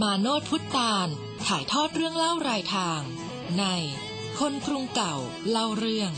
มาโนดพุทธานถ่ายทอดเรื่องเล่ารายทาง ในคนกรุงเก่าเล่าเรื่อง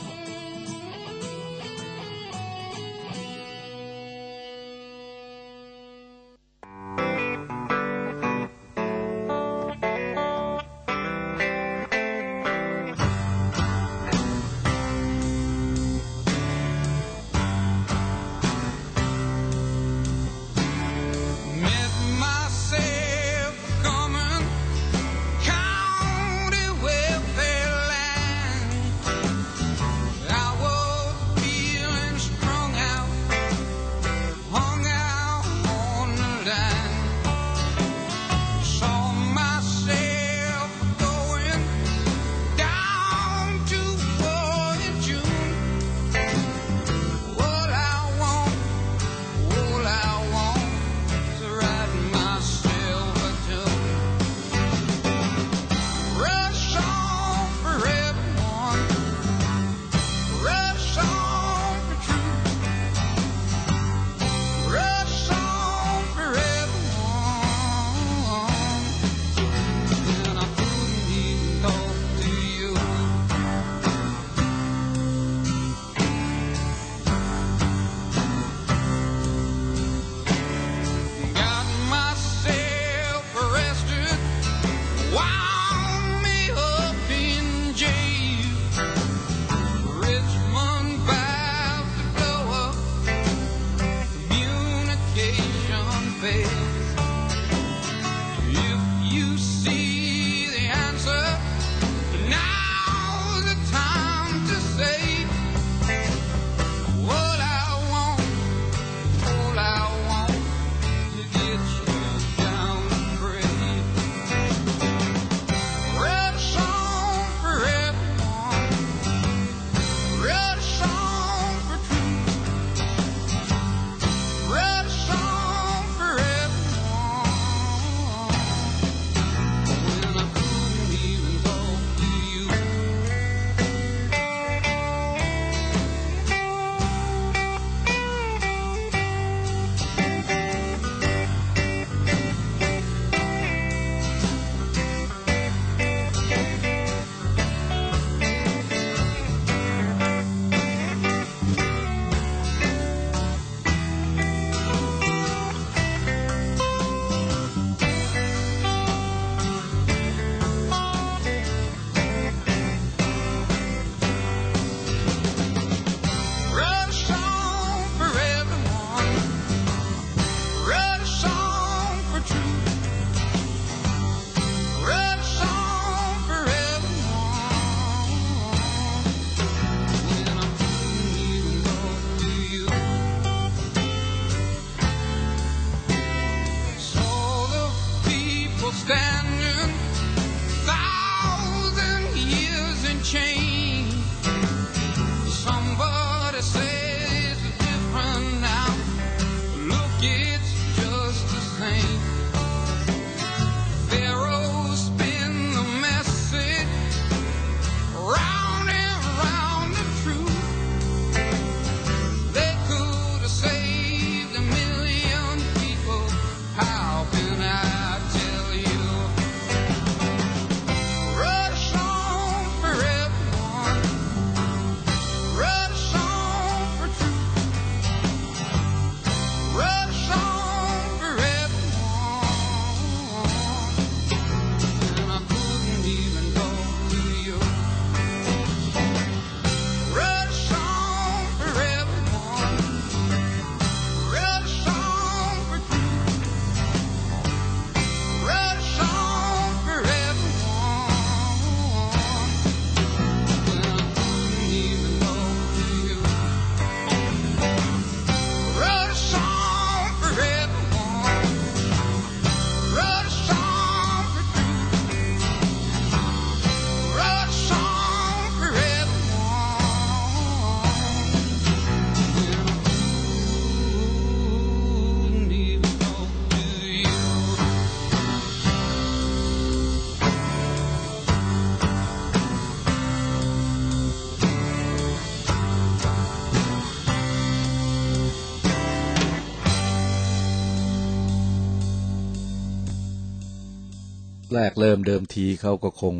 แรกเริ่มเดิมทีเขาก็คง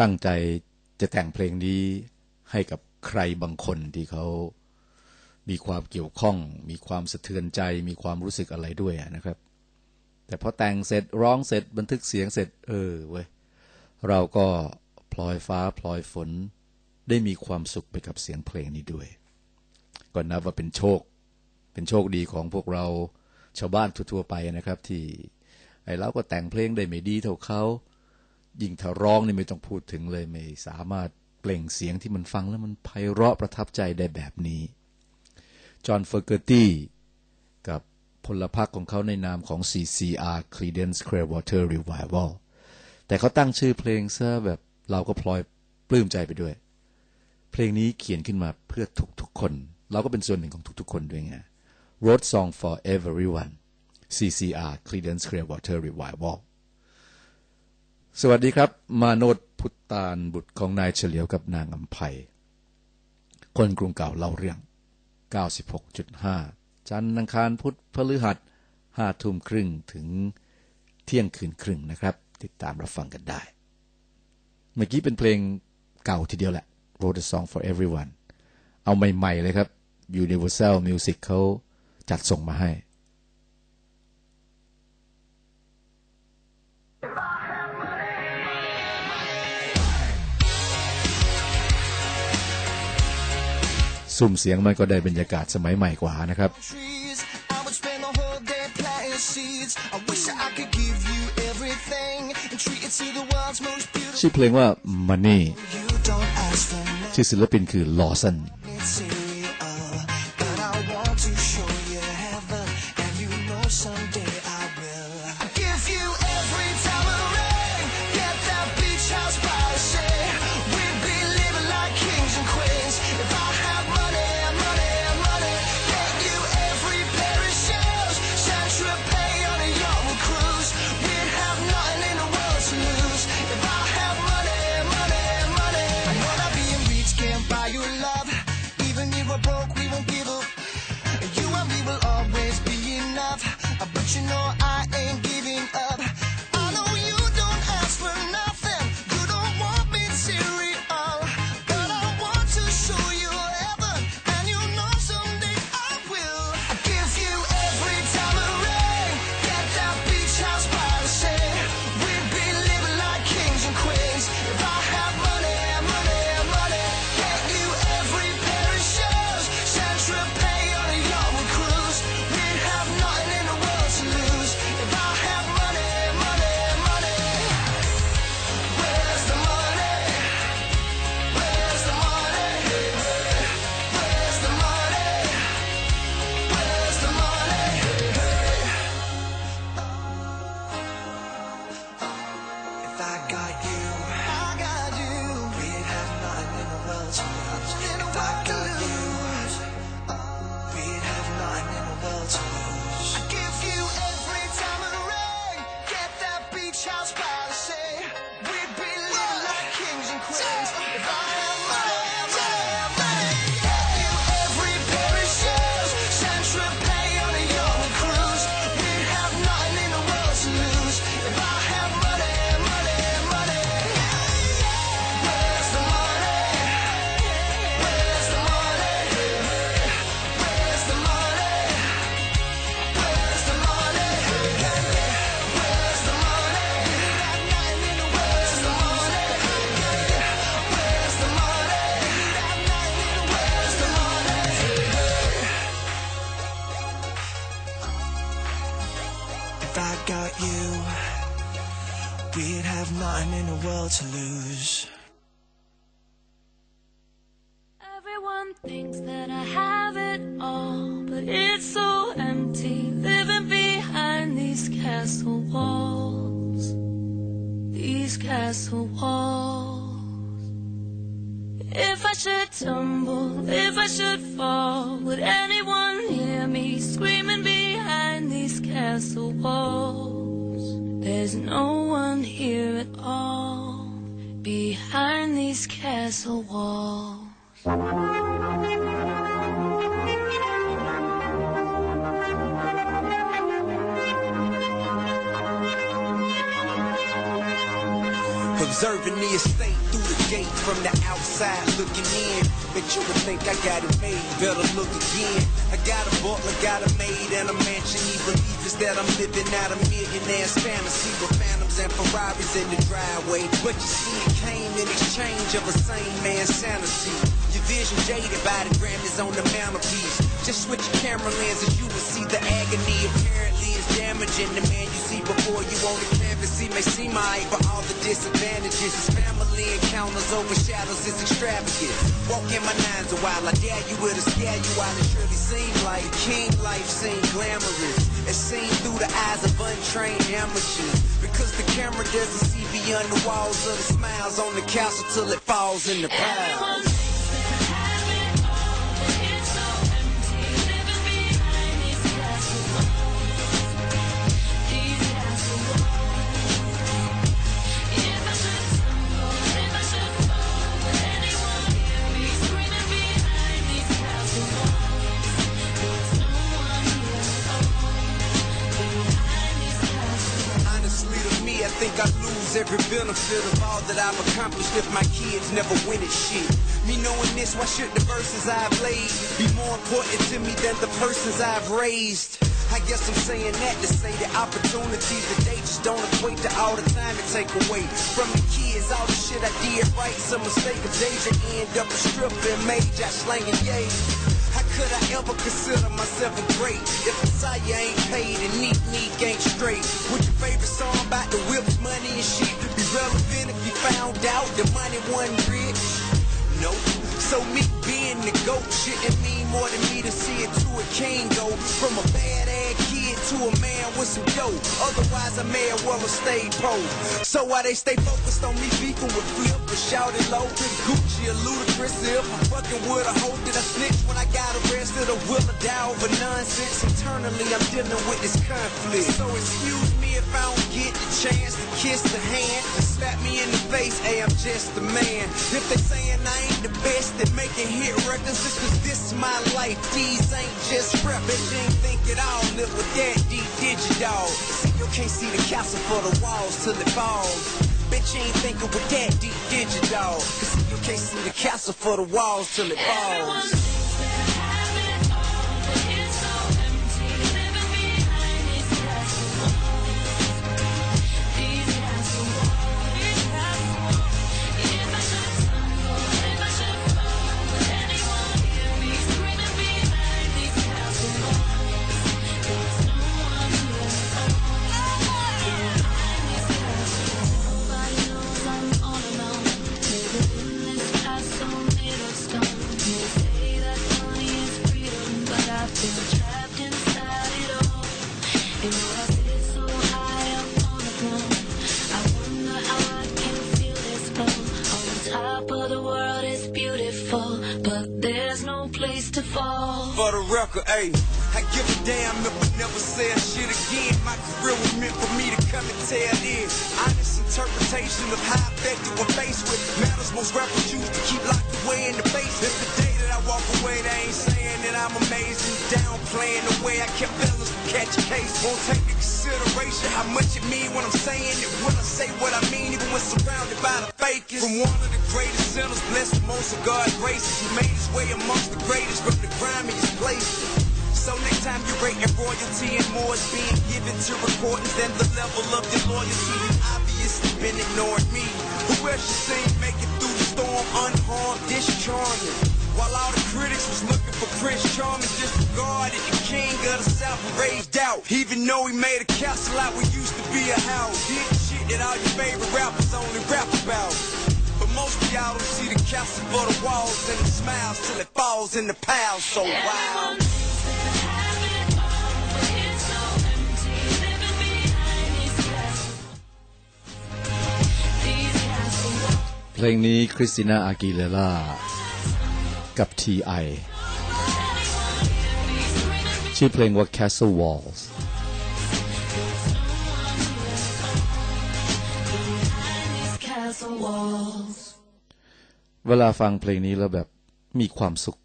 ตั้งใจจะแต่งเพลงนี้ให้กับใครบางคนที่เขามีความเกี่ยวข้อง มีความสะเทือนใจ มีความรู้สึกอะไรด้วยนะครับ แต่พอแต่งเสร็จร้องเสร็จบันทึกเสียงเสร็จ เออเว้ยเราก็พลอยฟ้าพลอยฝน ได้มีความสุขไปกับเสียงเพลงนี้ด้วย ก็นับว่าเป็นโชค เป็นโชคดีของพวกเราชาวบ้านทั่วๆไปนะครับที่ ไอ้เราก็แต่งเพลงได้ไม่ดีเท่าเขายิ่งถ้าร้องนี่ไม่ต้องพูดถึงเลยไม่สามารถเปล่งเสียงที่มันฟังแล้วมันไพเราะประทับใจได้แบบนี้ John Fogerty กับพลพรรคของเขาในนามของ CCR Creedence Clearwater Revival แต่เขาตั้งชื่อเพลงซะแบบเราก็พลอยปลื้มใจไปด้วย เพลงนี้เขียนขึ้นมาเพื่อทุกๆคน เราก็เป็นส่วนหนึ่งของทุกๆคนด้วยไง Road Song for Everyone CCR Credence Clearwater Revival สวัสดีครับ มาโนดพุทธานบุตรของนายเฉลียวกับนางอำไพคนกรุงเก่าเล่าเรื่อง 96.5 จันทร์อังคารพุธพฤหัสห้าทุ่มครึ่งถึงเที่ยงคืนครึ่งนะครับ ติดตามรับฟังกันได้ เมื่อกี้เป็นเพลงเก่าทีเดียวแหละ Wrote a Song for Everyone เอาใหม่ ๆ เลยครับ Universal Music เขาจัดส่งมาให้ ซุ้มเสียงมันก็ได้บรรยากาศสมัยใหม่กว่านะครับ ชื่อเพลงว่า Money ชื่อศิลปินคือลอสัน If I should fall, would anyone hear me screaming behind these castle walls? There's no one here at all behind these castle walls. Observing the estate gate from the outside looking in. Bet you would think I got it made. Better look again. I got a butler, got a maid, and a mansion. Even belief is that I'm living out a millionaire's fantasy with phantoms and Ferraris in the driveway. But you see, it came in exchange of a sane man's sanity. Your vision jaded by the Grammys on the mantelpiece. Just switch your camera lenses, and you will see the agony. Apparently, it's damaging the man you see before you on the canvas. He may seem alright, but all the disadvantages. His family encounters overshadows his extravagance. Walk in my nines a while, I dare you with a scare you while it surely seemed like king life seemed glamorous. It's seen through the eyes of untrained amateurs. Because the camera doesn't see beyond the walls of the smiles on the castle till it falls in the pile. Think I'd lose every benefit of all that I've accomplished if my kids never win at shit. Me knowing this, why should the verses I've laid be more important to me than the persons I've raised? I guess I'm saying that to say the opportunities that they just don't equate to all the time it take away from the kids. All the shit I did right, some mistake of Deja end up a stripper major slanging yay. Could I ever consider myself a great if Messiah ain't paid and Neek Neek ain't straight? Would your favorite song about the whips, money and shit be relevant if you found out the money wasn't rich? Nope. So me being the goat shouldn't mean more to me to see it to a king go from a bad ass kid to a man with some dough. Otherwise, I may as well have stayed pro. So why they stay focused on me beefing with Flip or shouting low Gucci or Ludacris if I'm fucking with a hoe that I snitch when I got arrested or will I die over nonsense? Internally, I'm dealing with this conflict. So excuse me if I don't get the chance to kiss the hand and slap me in the face. Hey, I'm just a man. If they saying I ain't the best at making hit records, it's cause this is my life. These ain't just rap. Bitch, you ain't think it all. Live with that D digital. See, you can't see the castle for the walls till it falls. Bitch, you ain't thinking with that deep digital. Cause you can't see the castle for the walls till it falls. The record, ayy, I give a damn if I never say shit again. My career was meant for me to come and tell this. Honest interpretation of how effective we're faced with matters most rappers choose to keep locked away in the face. If the day that I walk away, they ain't saying that I'm amazing. Downplaying the way I kept fellas from a case. Won't take into consideration how much it mean when I'm saying it. When I say what I mean, even when surrounded by the fakers. From one of the greatest sinners, blessed with most of God's graces. He made his way amongst the greatest from the grimiest places. So next time you rate your royalty and more is being given to recordings than the level of your loyalty. You obviously been ignoring me. Who else you seen make it through the storm unharmed, discharming? While all the critics was looking for Prince Charming, disregarded the king of the south and raised out. Even though he made a castle out what used to be a house. Did shit that all your favorite rappers only rap about. But most of y'all don't see the castle for the walls and the smiles till it falls in the pile. So wow. These castles เพลงนี้คริสติน่าอากิเลล่า กับ T.I. ชื่อเพลงว่า Castle Walls เวลาฟังเพลงนี้แล้วแบบมีความสุข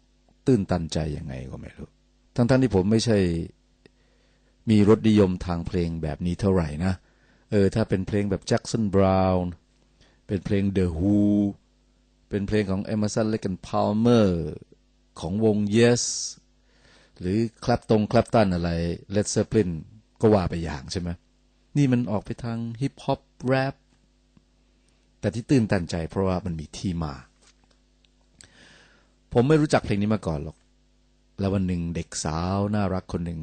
ตื้นตันใจยังไงก็ไม่รู้ ทั้งๆที่ผมไม่ใช่มีรสนิยมทางเพลงแบบนี้เท่าไหร่นะ เออ ถ้าเป็นเพลงแบบแจ็คสันบราวน์ เป็นเพลง The Who เป็นเพลงของ Emerson Lake and Palmer ของวง Yes หรือคลับตรงคลับตันอะไร Led Zeppelin ก็ว่าไปอย่างใช่ไหมนี่มันออกไปทางฮิปฮอปแรปแต่ที่ตื่นตันใจเพราะว่ามันมีที่มา ผมไม่รู้จักเพลงนี้มาก่อนหรอก แล้ววันหนึ่งเด็กสาวน่ารักคนหนึ่ง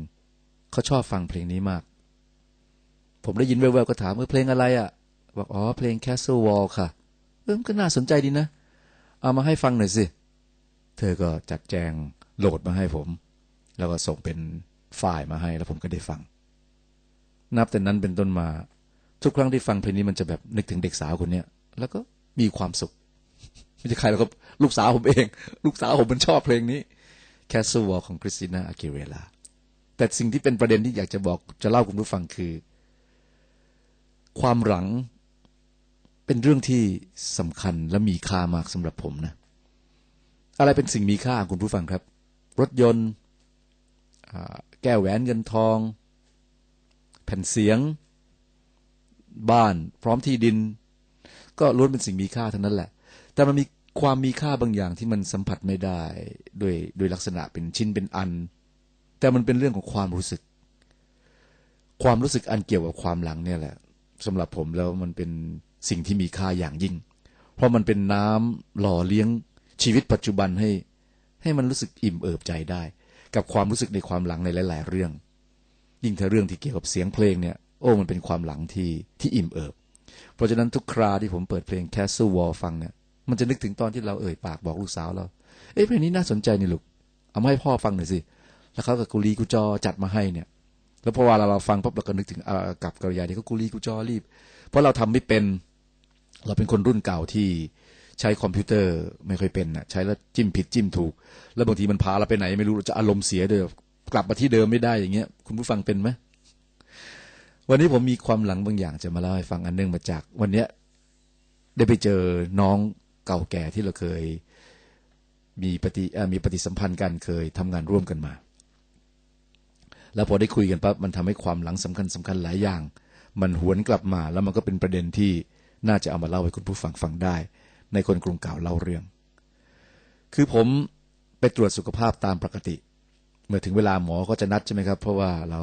เขาชอบฟังเพลงนี้มาก ผมได้ยินแว่วๆก็ถามเออเพลงอะไรอะ่ะบอกอ๋อเพลง Castle Wall ค่ะ เออก็น่าสนใจดีนะ เอามาให้ฟังหน่อยสิ เธอก็จัดแจงโหลดมาให้ผม แล้วก็ส่งเป็นไฟล์มาให้ แล้วผมก็ได้ฟัง นับแต่นั้นเป็นต้นมา ทุกครั้งที่ฟังเพลงนี้มันจะแบบนึกถึงเด็กสาวคนเนี้ยแล้วก็มีความสุข ไม่ใช่ใครแล้วก็ลูกสาวผมเอง ลูกสาวผมมันชอบเพลงนี้ Castle Wall ของคริสติน่าอากิเรลาแต่สิ่งที่เป็นประเด็นที่อยากจะบอกจะเล่าคุณผู้ฟังคือ ความหลัง เป็นเรื่องที่สำคัญและมีค่ามากสำหรับผมนะ อะไรเป็นสิ่งมีค่าคุณผู้ฟังครับ รถยนต์แก้วแหวนเงินทอง แผ่นเสียง บ้านพร้อมที่ดิน ก็ล้วนเป็นสิ่งมีค่าทั้งนั้นแหละ แต่มันมีความมีค่าบางอย่างที่มันสัมผัสไม่ได้ด้วยด้วยลักษณะเป็นชิ้นเป็นอัน แต่มันเป็นเรื่องของความรู้สึก ความรู้สึกอันเกี่ยวกับความหลังเนี่ยแหละสำหรับผมแล้วมันเป็น สิ่งที่มีค่าอย่างยิ่ง เพราะมันเป็นน้ำหล่อเลี้ยงชีวิตปัจจุบันให้ ให้มันรู้สึกอิ่มเอิบใจได้ กับความรู้สึกในความหลังในหลาย ๆ เรื่อง ยิ่งถ้าเรื่องที่เกี่ยวกับเสียงเพลงเนี่ย โอ้มันเป็นความหลังที่ที่อิ่มเอิบ เพราะฉะนั้นทุกคราที่ผมเปิดเพลง Castle Wall ฟังเนี่ยมันจะนึกถึงตอนที่เราเอ่ยปากบอกลูกสาวเราเอ้เพลงนี้น่าสนใจนี่ลูกเอามาให้พ่อฟังหน่อยสิแล้วเขากับกุลีกุจอจัดมาให้เนี่ย แล้วพอเวลาเราฟังปั๊บเราก็นึกถึงอ่ากับกริยาที่เขากุลีกุจอรีบ เพราะเราทำไม่เป็น เราเป็นคนรุ่นเก่าที่ใช้คอมพิวเตอร์ไม่ค่อยเป็นนะใช้แล้วจิ้มผิดจิ้มถูก แล้วบางทีมันพาเราไปไหน ไม่รู้จะอารมณ์เสียเด้อกลับมาที่เดิมไม่ได้อย่างเงี้ย คุณผู้ฟังเป็นไหมวันนี้ผมมีความหลังบางอย่างจะมาเล่าให้ฟังอันเนื่องมาจาก วันเนี้ยได้ไปเจอน้องเก่าแก่ที่เราเคย มีปฏิมีปฏิสัมพันธ์กันเคยทำงานร่วมกันมา แล้วพอได้คุยกันปั๊บมันทำให้ความหลังสำคัญสำคัญหลายอย่าง มันหวนกลับมาแล้วมันก็เป็นประเด็นที่ น่าจะเอามาเล่าให้คุณผู้ฟังฟังได้ ในคนกรุงเก่าเล่าเรื่อง คือผมไปตรวจสุขภาพตามปกติ เมื่อถึงเวลาหมอก็จะนัดใช่ไหมครับ เพราะว่าเรา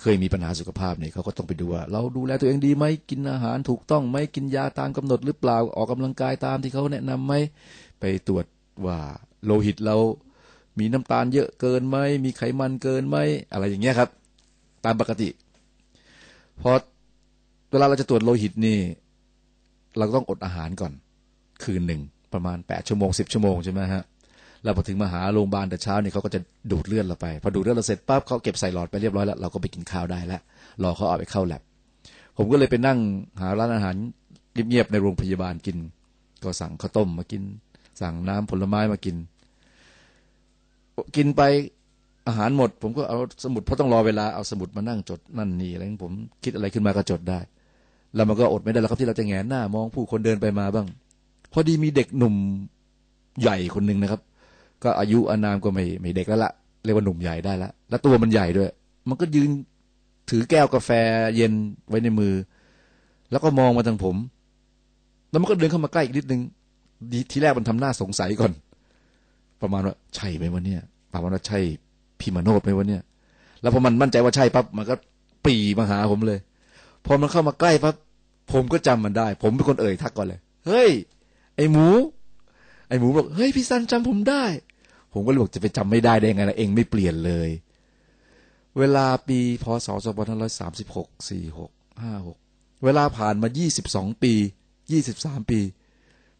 เคยมีปัญหาสุขภาพเนี่ยเขาก็ต้องไปดูว่า เราดูแลตัวเองดีไหมกินอาหารถูกต้องไหมกินยาตามกำหนดหรือเปล่าออกกำลังกายตามที่เขาแนะนำไหมไปตรวจว่าโลหิตเรามีน้ำตาลเยอะเกินไหมมีไขมันเกินไหมอะไรอย่างเงี้ยครับ ตามปกติพอเวลาเราจะตรวจโลหิตนี่ เราต้องอดอาหารก่อน คืนหนึ่งประมาณแปดชั่วโมงสิบชั่วโมงใช่ไหมฮะแล้วพอถึงมาหาโรงพยาบาลแต่เช้าเนี่ยเขาก็จะดูดเลือดเราไป พอดูดเลือดเราเสร็จปั๊บเขาเก็บใส่หลอดไปเรียบร้อยแล้วเราก็ไปกินข้าวได้แล้วรอเขาเอาไปเข้าแลบผมก็เลยไปนั่งหาร้านอาหารเงียบๆในโรงพยาบาลกิน ก็สั่งข้าวต้มมากิน สั่งน้ำผลไม้มากิน กินไปอาหารหมด ผมก็เอาสมุดเพราะต้องรอเวลาเอาสมุดมานั่งจดนั่นนี่อะไรผมคิดอะไรขึ้นมาก็จดได้ แล้วมันก็อดไม่ได้แล้วครับที่เราจะแงนหน้ามองผู้คนเดินไปมาบ้าง พอดีมีเด็กหนุ่มใหญ่คนหนึ่งนะครับ ก็อายุอานามก็ไม่ไม่เด็กแล้วละเรียกว่าหนุ่มใหญ่ได้ละแล้วตัวมันใหญ่ด้วย มันก็ยืนถือแก้วกาแฟเย็นไว้ในมือ แล้วก็มองมาทางผม แล้วมันก็เดินเข้ามาใกล้อีกนิดนึงทีแรกมันทำหน้าสงสัยก่อน ประมาณว่าใช่ไหมวะเนี่ยประมาณว่าใช่พี่มโนดไหมวะเนี่ย แล้วพอมันมั่นใจว่าใช่ปั๊บมันก็ปีมาหาผมเลย พอมันเข้ามาใกล้ปั๊บผมก็จำมันได้ ผมเป็นคนเอ่ยทักก่อนเลย เฮ้ย ไอหมู ไอหมูบอก เฮ้ยพี่ซันจำผมได้ ผมก็เลยบอกจะไปจำไม่ได้ได้ไงล่ะเองไม่เปลี่ยนเลย เวลาปีพศสองพันห้าร้อยสามสิบหกสี่หกห้าหกเวลาผ่านมายี่สิบสองปียี่สิบสามปี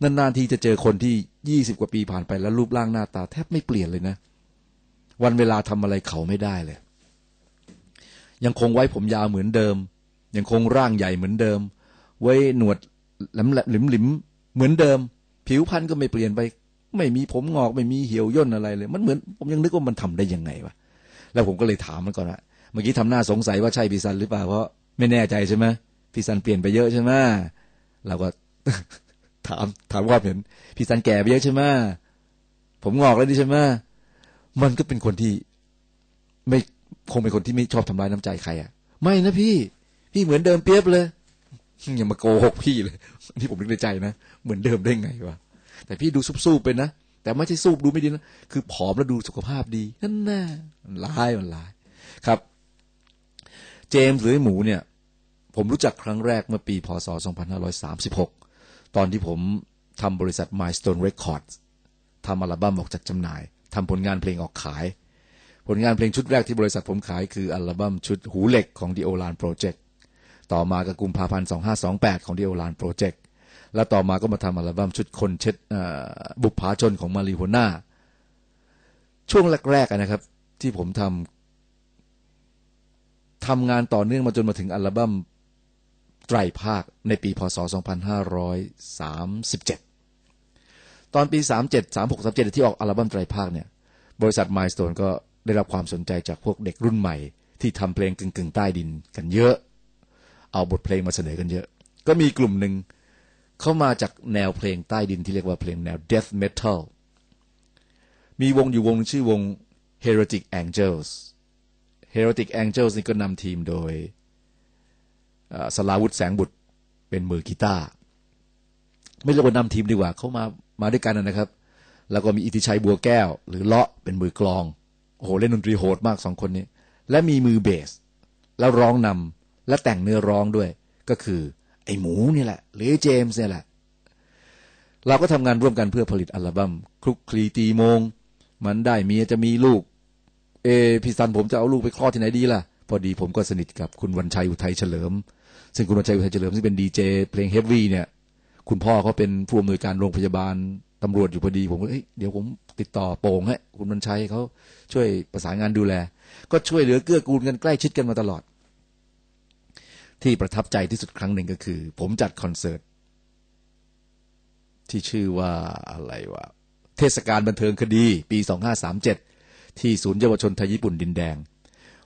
นานๆทีจะเจอคนที่ยี่สิบกว่าปีผ่านไปแล้วรูปร่างหน้าตา แทบไม่เปลี่ยนเลยนะ วันเวลาทำอะไรเขาไม่ได้เลย ยังคงไว้ผมยาวเหมือนเดิม ยังคงร่างใหญ่เหมือนเดิม ไว้หนวดหลมหลิมหลิมเหมือนเดิม ผิวพรรณก็ไม่เปลี่ยนไป ไม่มีผมงอกไม่มีเหี่ยวย่นอะไรเลย มันเหมือนผมยังนึกว่ามันทำได้ยังไงวะแล้วผมก็เลยถามมันก่อนว่าเมื่อกี้ทำหน้าสงสัยว่าใช่พี่ซันหรือเปล่าเพราะไม่แน่ใจใช่ไหมพี่ซันเปลี่ยนไปเยอะใช่ไหมเราก็ถามถามความเห็นพี่ซันแก่ไปเยอะใช่ไหมผมงอกแล้วดิใช่ไหมมันก็เป็นคนที่ ไม่คงเป็นคนที่ไม่ชอบทำร้ายน้ำใจใครอะ ไม่นะพี่ พี่เหมือนเดิมเปียบเลยอย่ามาโกหกพี่เลยนี่ผมนึกในใจนะเหมือนเดิมได้ไงวะแต่พี่ดูซุบๆไปนะแต่ไม่ใช่ซูบดูไม่ดีนะคือผอมแล้วดูสุขภาพดีนั่นน่ะมันร้ายมันร้าย ครับ เจมส์หรือหมูเนี่ย ผมรู้จักครั้งแรกเมื่อปีพศ 2536 ตอนที่ผมทำบริษัท Milestone Records ทำอัลบั้มออกจากจำหน่ายทำผลงานเพลงออกขาย ผลงานเพลงชุดแรกที่บริษัทผมขายคืออัลบั้มชุดหูเหล็กของ The Olan Project ต่อมากับกุมภาพันธ์2528 ของ The Olan Project แล้วต่อมาก็มาทำอัลบั้มชุดคนเช็ดบุปผาชนของมาริโฮน่า ช่วงแรกๆนะครับ ที่ผมทำทำงานต่อเนื่องมาจนมาถึงอัลบั้มไตรภาคในปี พศ 2537 ตอนปี 37 36 37 ที่ออกอัลบั้มไตรภาคเนี่ย บริษัท Milestone ก็ได้รับความสนใจจากพวกเด็กรุ่นใหม่ ที่ทำเพลงกึ่งๆ ใต้ดินกันเยอะ เอาบทเพลงมาเสนอกันเยอะ ก็มีกลุ่มหนึ่งเข้ามาจากแนวเพลงใต้ดินที่เรียกว่าเพลงแนว death metal มีวงอยู่วงชื่อวง Heretic Angels Heretic Angels นี่ก็นำทีมโดยสลาวุธแสงบุตรเป็นมือกีตาร์ไม่เรียกว่านำทีมดีกว่า เขามามาด้วยกันนะครับ แล้วก็มีอิทธิชัยบัวแก้ว หรือเลาะเป็นมือกลองโอ้โหเล่นดนตรีโหดมากสองคนนี้ และมีมือเบส แล้วร้องนำ และแต่งเนื้อร้องด้วย ก็คือ ไอ้หมูนี่แหละ หรือเจมส์เนี่ยแหละ เราก็ทำงานร่วมกันเพื่อผลิตอัลบั้มคลุกคลีตีมง มันได้เมียจะมีลูกเออพี่ซันผมจะเอาลูกไปคลอดที่ไหนดีล่ะ พอดีผมก็สนิทกับคุณวันชัยอุทัยเฉลิม ซึ่งคุณวันชัยอุทัยเฉลิมซึ่งเป็นดีเจเพลงเฮฟวี่เนี่ย คุณพ่อเขาเป็นผู้อำนวยการโรงพยาบาลตำรวจอยู่พอดีผมก็เอ้ยเดี๋ยวผมติดต่อโป่งให้คุณวันชัยเขาช่วยประสานงานดูแล ก็ช่วยเหลือเกื้อกูลกันใกล้ชิดกันมาตลอด ที่ประทับใจที่สุดครั้งหนึ่งก็คือ ผมจัดคอนเสิร์ต ที่ชื่อว่าอะไรวะ เทศกาลบันเทิงคดี ปี 2537 ที่ศูนย์เยาวชนไทยญี่ปุ่นดินแดง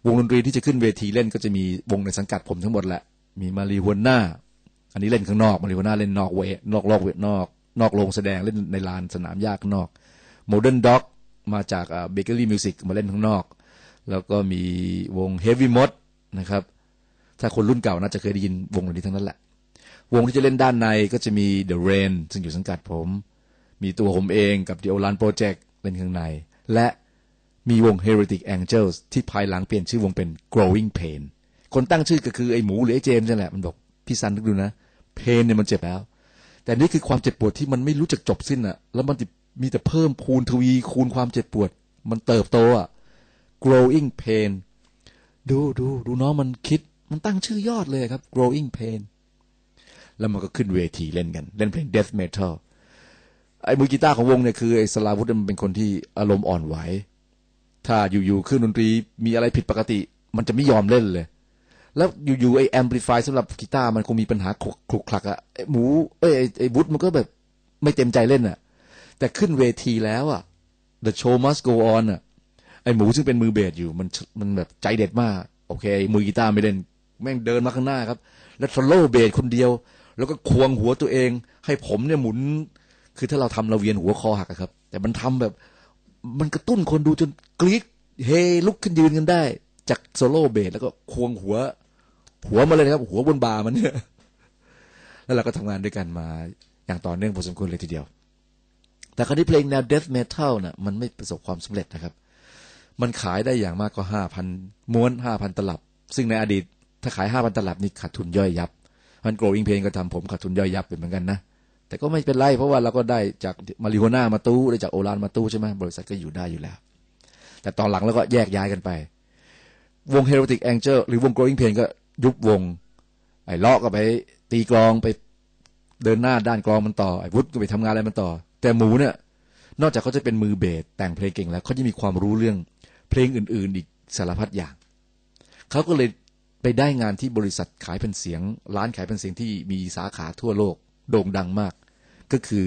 วงดนตรีที่จะขึ้นเวทีเล่นก็จะมีวงในสังกัดผมทั้งหมดแหละ มีมาลีฮวนน่าอันนี้เล่นข้างนอก มาลีฮวนน่าเล่นนอกเวนอกลอกเวนอก นอกโรงแสดงเล่นในลานสนามหญ้าข้างนอกโมเดิร์นด็อกมาจากเบเกอรี่มิวสิกมาเล่นข้างนอก แล้วก็มีวงเฮฟวี่มดนะครับ ถ้าคนรุ่นเก่าน่าจะเคยได้ยินวงเหล่านี้ทั้งนั้นแหละ วงที่จะเล่นด้านในก็จะมี The Rain ซึ่งอยู่สังกัดผม มีตัวผมเองกับ The Olan Project เล่นข้างใน และมีวง Heretic Angels ที่ภายหลังเปลี่ยนชื่อวงเป็น Growing Pain คนตั้งชื่อก็คือไอ้หมูหรือไอ้เจมส์นั่นแหละมันบอกพี่ซันนึกดูนะ เพนเนี่ยมันเจ็บแล้ว แต่นี่คือความเจ็บปวดที่มันไม่รู้จักจบสิ้นอะแล้วมันมีแต่เพิ่มคูณทวีคูณความเจ็บปวด มันเติบโตอะ growing pain ดูดูดูน้องมันคิด มันตั้งชื่อยอดเลยครับ growing pain แล้วมันก็ขึ้นเวทีเล่นกัน เล่นเพลง death metal ไอ้มือกีตาร์ของวงเนี่ยคือไอ้สลาวุธมันเป็นคนที่อารมณ์อ่อนไหว ถ้าอยู่ๆเครื่องดนตรีมีอะไรผิดปกติ มันจะไม่ยอมเล่นเลย แล้วอยู่ๆไอ้แอมพลิฟายสำหรับกีตาร์มันคงมีปัญหาคลุกลักอะไอ้หมูเอ้ยไอ้ไอ้วุฒมันก็แบบไม่เต็มใจเล่นอะแต่ขึ้นเวทีแล้วอะ the show must go on อะไอ้หมูซึ่งเป็นมือเบสอยู่มันมันแบบใจเด็ดมาก โอเค มือกีตาร์ไม่เล่น แม่งเดินมาข้างหน้าครับ แล้วโซโลเบสคนเดียว แล้วก็ควงหัวตัวเอง ให้ผมเนี่ยหมุน คือถ้าเราทำเราเวียนหัวคอหักครับ แต่มันทำแบบ มันกระตุ้นคนดูจนกรี๊ดเฮลุกขึ้นยืนกันได้ จากโซโล่เบสแล้วก็ควงหัว หัวมาเลยนะครับ หัวบนบามันเนี่ย แล้วเราก็ทำงานด้วยกันมา อย่างต่อเนื่องพอสมควรเลยทีเดียว แต่คราวนี้เพลงแนว death metal น่ะมันไม่ประสบความสำเร็จนะครับ มันขายได้อย่างมากก็ห้าพันม้วนห้าพันตลับ ซึ่งในอดีต ถ้าขายห้าพันตลับนี่ขาดทุนย่อยยับมันโกลวิงเพลงก็ทำผมขาดทุนย่อยยับเป็นเหมือนกันนะแต่ก็ไม่เป็นไรเพราะว่าเราก็ได้จากมาริโฮน่ามาตู้ได้จากโอรานมาตู้ใช่ไหมบริษัทก็อยู่ได้อยู่แล้ว แต่ตอนหลังแล้วก็แยกย้ายกันไป วง Heretic Angel หรือวง Growing Pain ก็ยุบวง ไอ้เลาะก็ไปตีกลองไปเดินหน้าด้านกลองมันต่อไอ้วุฒิก็ไปทำงานอะไรมันต่อ แต่หมูเนี่ยนอกจากเขาจะเป็นมือเบสแต่งเพลงเก่งแล้วเขาจะมีความรู้เรื่องเพลงอื่น ๆ อีกสารพัดอย่างเขาก็เลย ไปได้งานที่บริษัทขายเป็นเสียง ร้านขายเป็นเสียงที่มีสาขาทั่วโลก โด่งดังมาก ก็คือ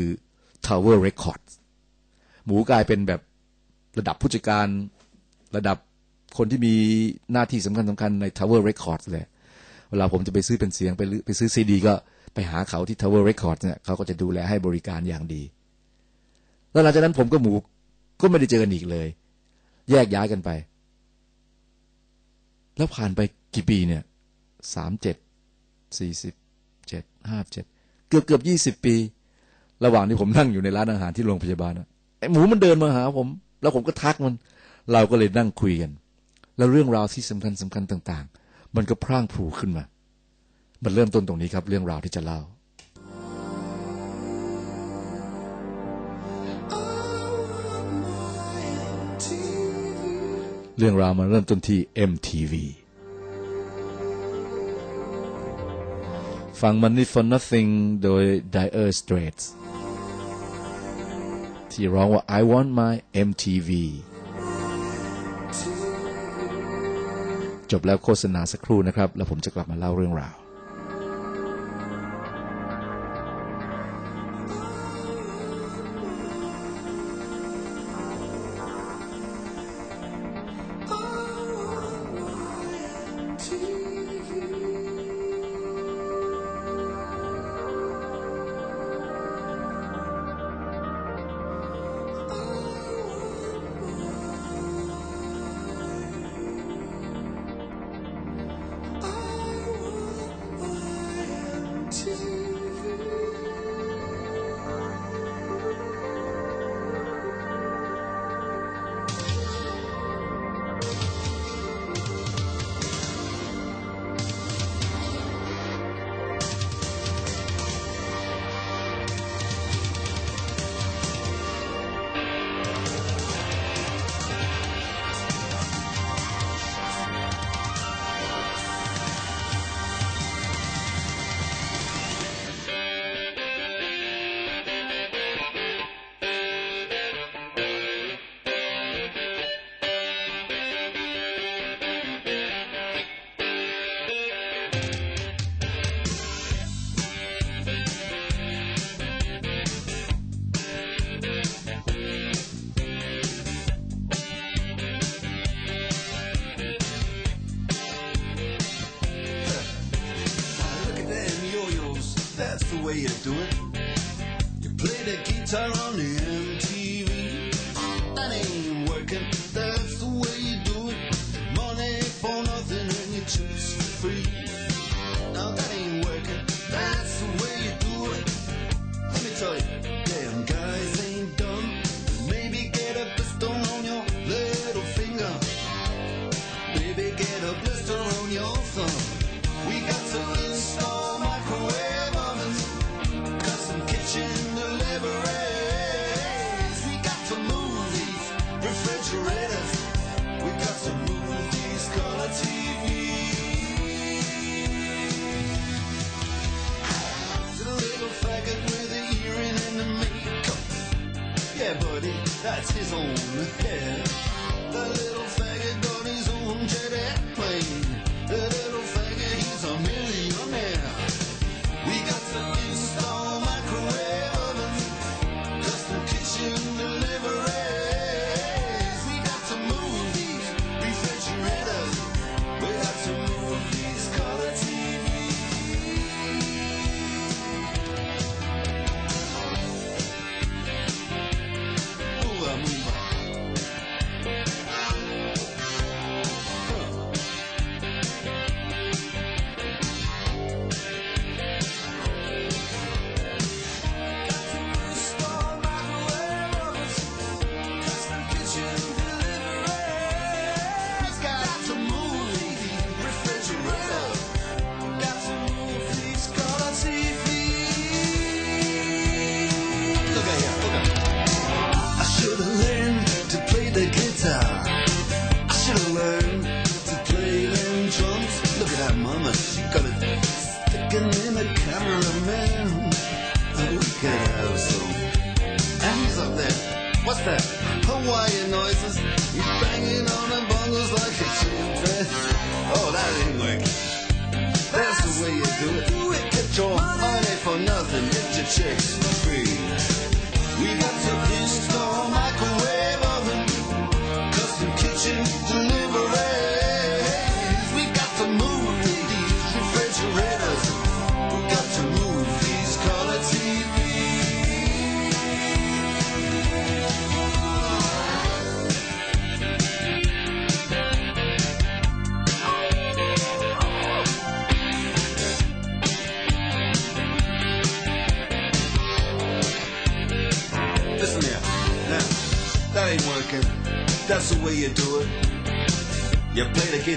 Tower Records หมูกลายเป็นแบบระดับผู้จัดการ ระดับคนที่มีหน้าที่สำคัญสำคัญใน Tower Records เลย เวลาผมจะไปซื้อเป็นเสียง ไปไปซื้อซีดี ก็ไปหาเขาที่ Tower Records เนี่ยเขาก็จะดูแลให้บริการอย่างดี แล้วหลังจากนั้นผมก็หมูก็ไม่ได้เจอกันอีกเลย แยกย้ายกันไป แล้วผ่านไป กี่ปีเนี่ยสามเจ็ดสี่สิบเจ็ดห้าเจ็ดเกือบเกือบยี่สิบปี ระหว่างที่ผมนั่งอยู่ในร้านอาหารที่โรงพยาบาลนะไอ้หมูมันเดินมาหาผม แล้วผมก็ทักมัน เราก็เลยนั่งคุยกัน แล้วเรื่องราวที่สำคัญสำคัญต่าง ๆ มันก็พร่างพรูขึ้นมา มันเริ่มต้นตรงนี้ครับ เรื่องราวที่จะเล่าเรื่องราวมันเริ่มต้นที่ MTV ฟัง Money for Nothing โดย Dire Straits ที่ร้องว่า I want my MTV จบแล้วโฆษณาสักครู่นะครับ แล้วผมจะกลับมาเล่าเรื่องราว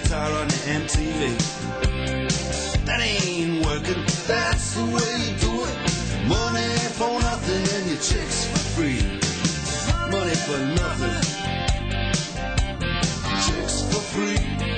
guitar on MTV. That ain't working. That's the way you do it. Money for nothing and your chicks for free. Money for nothing. Chicks for free.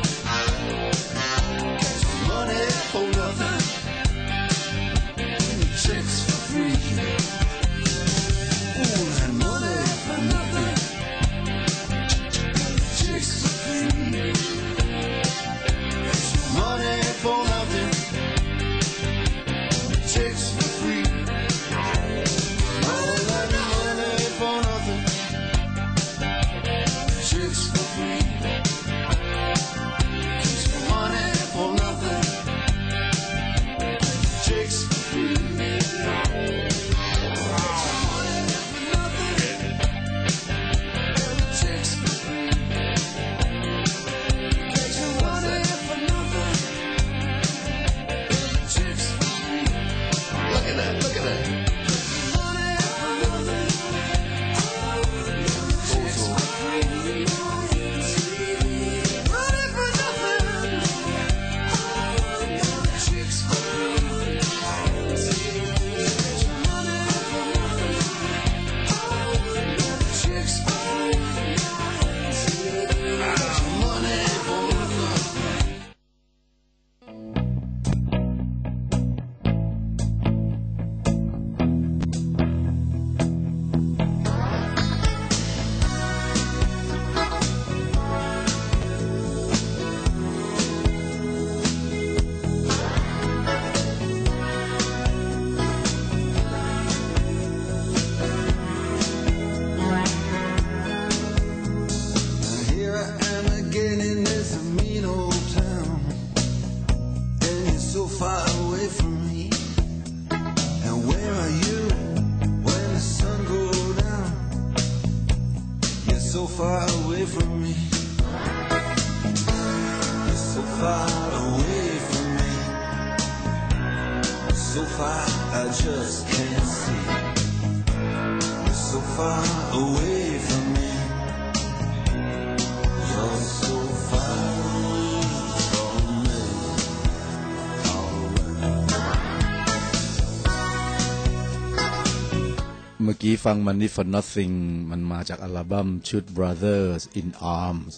เมื่ฟัง Money for Nothing มันมาจากอัลบั้มชุด Brothers in Arms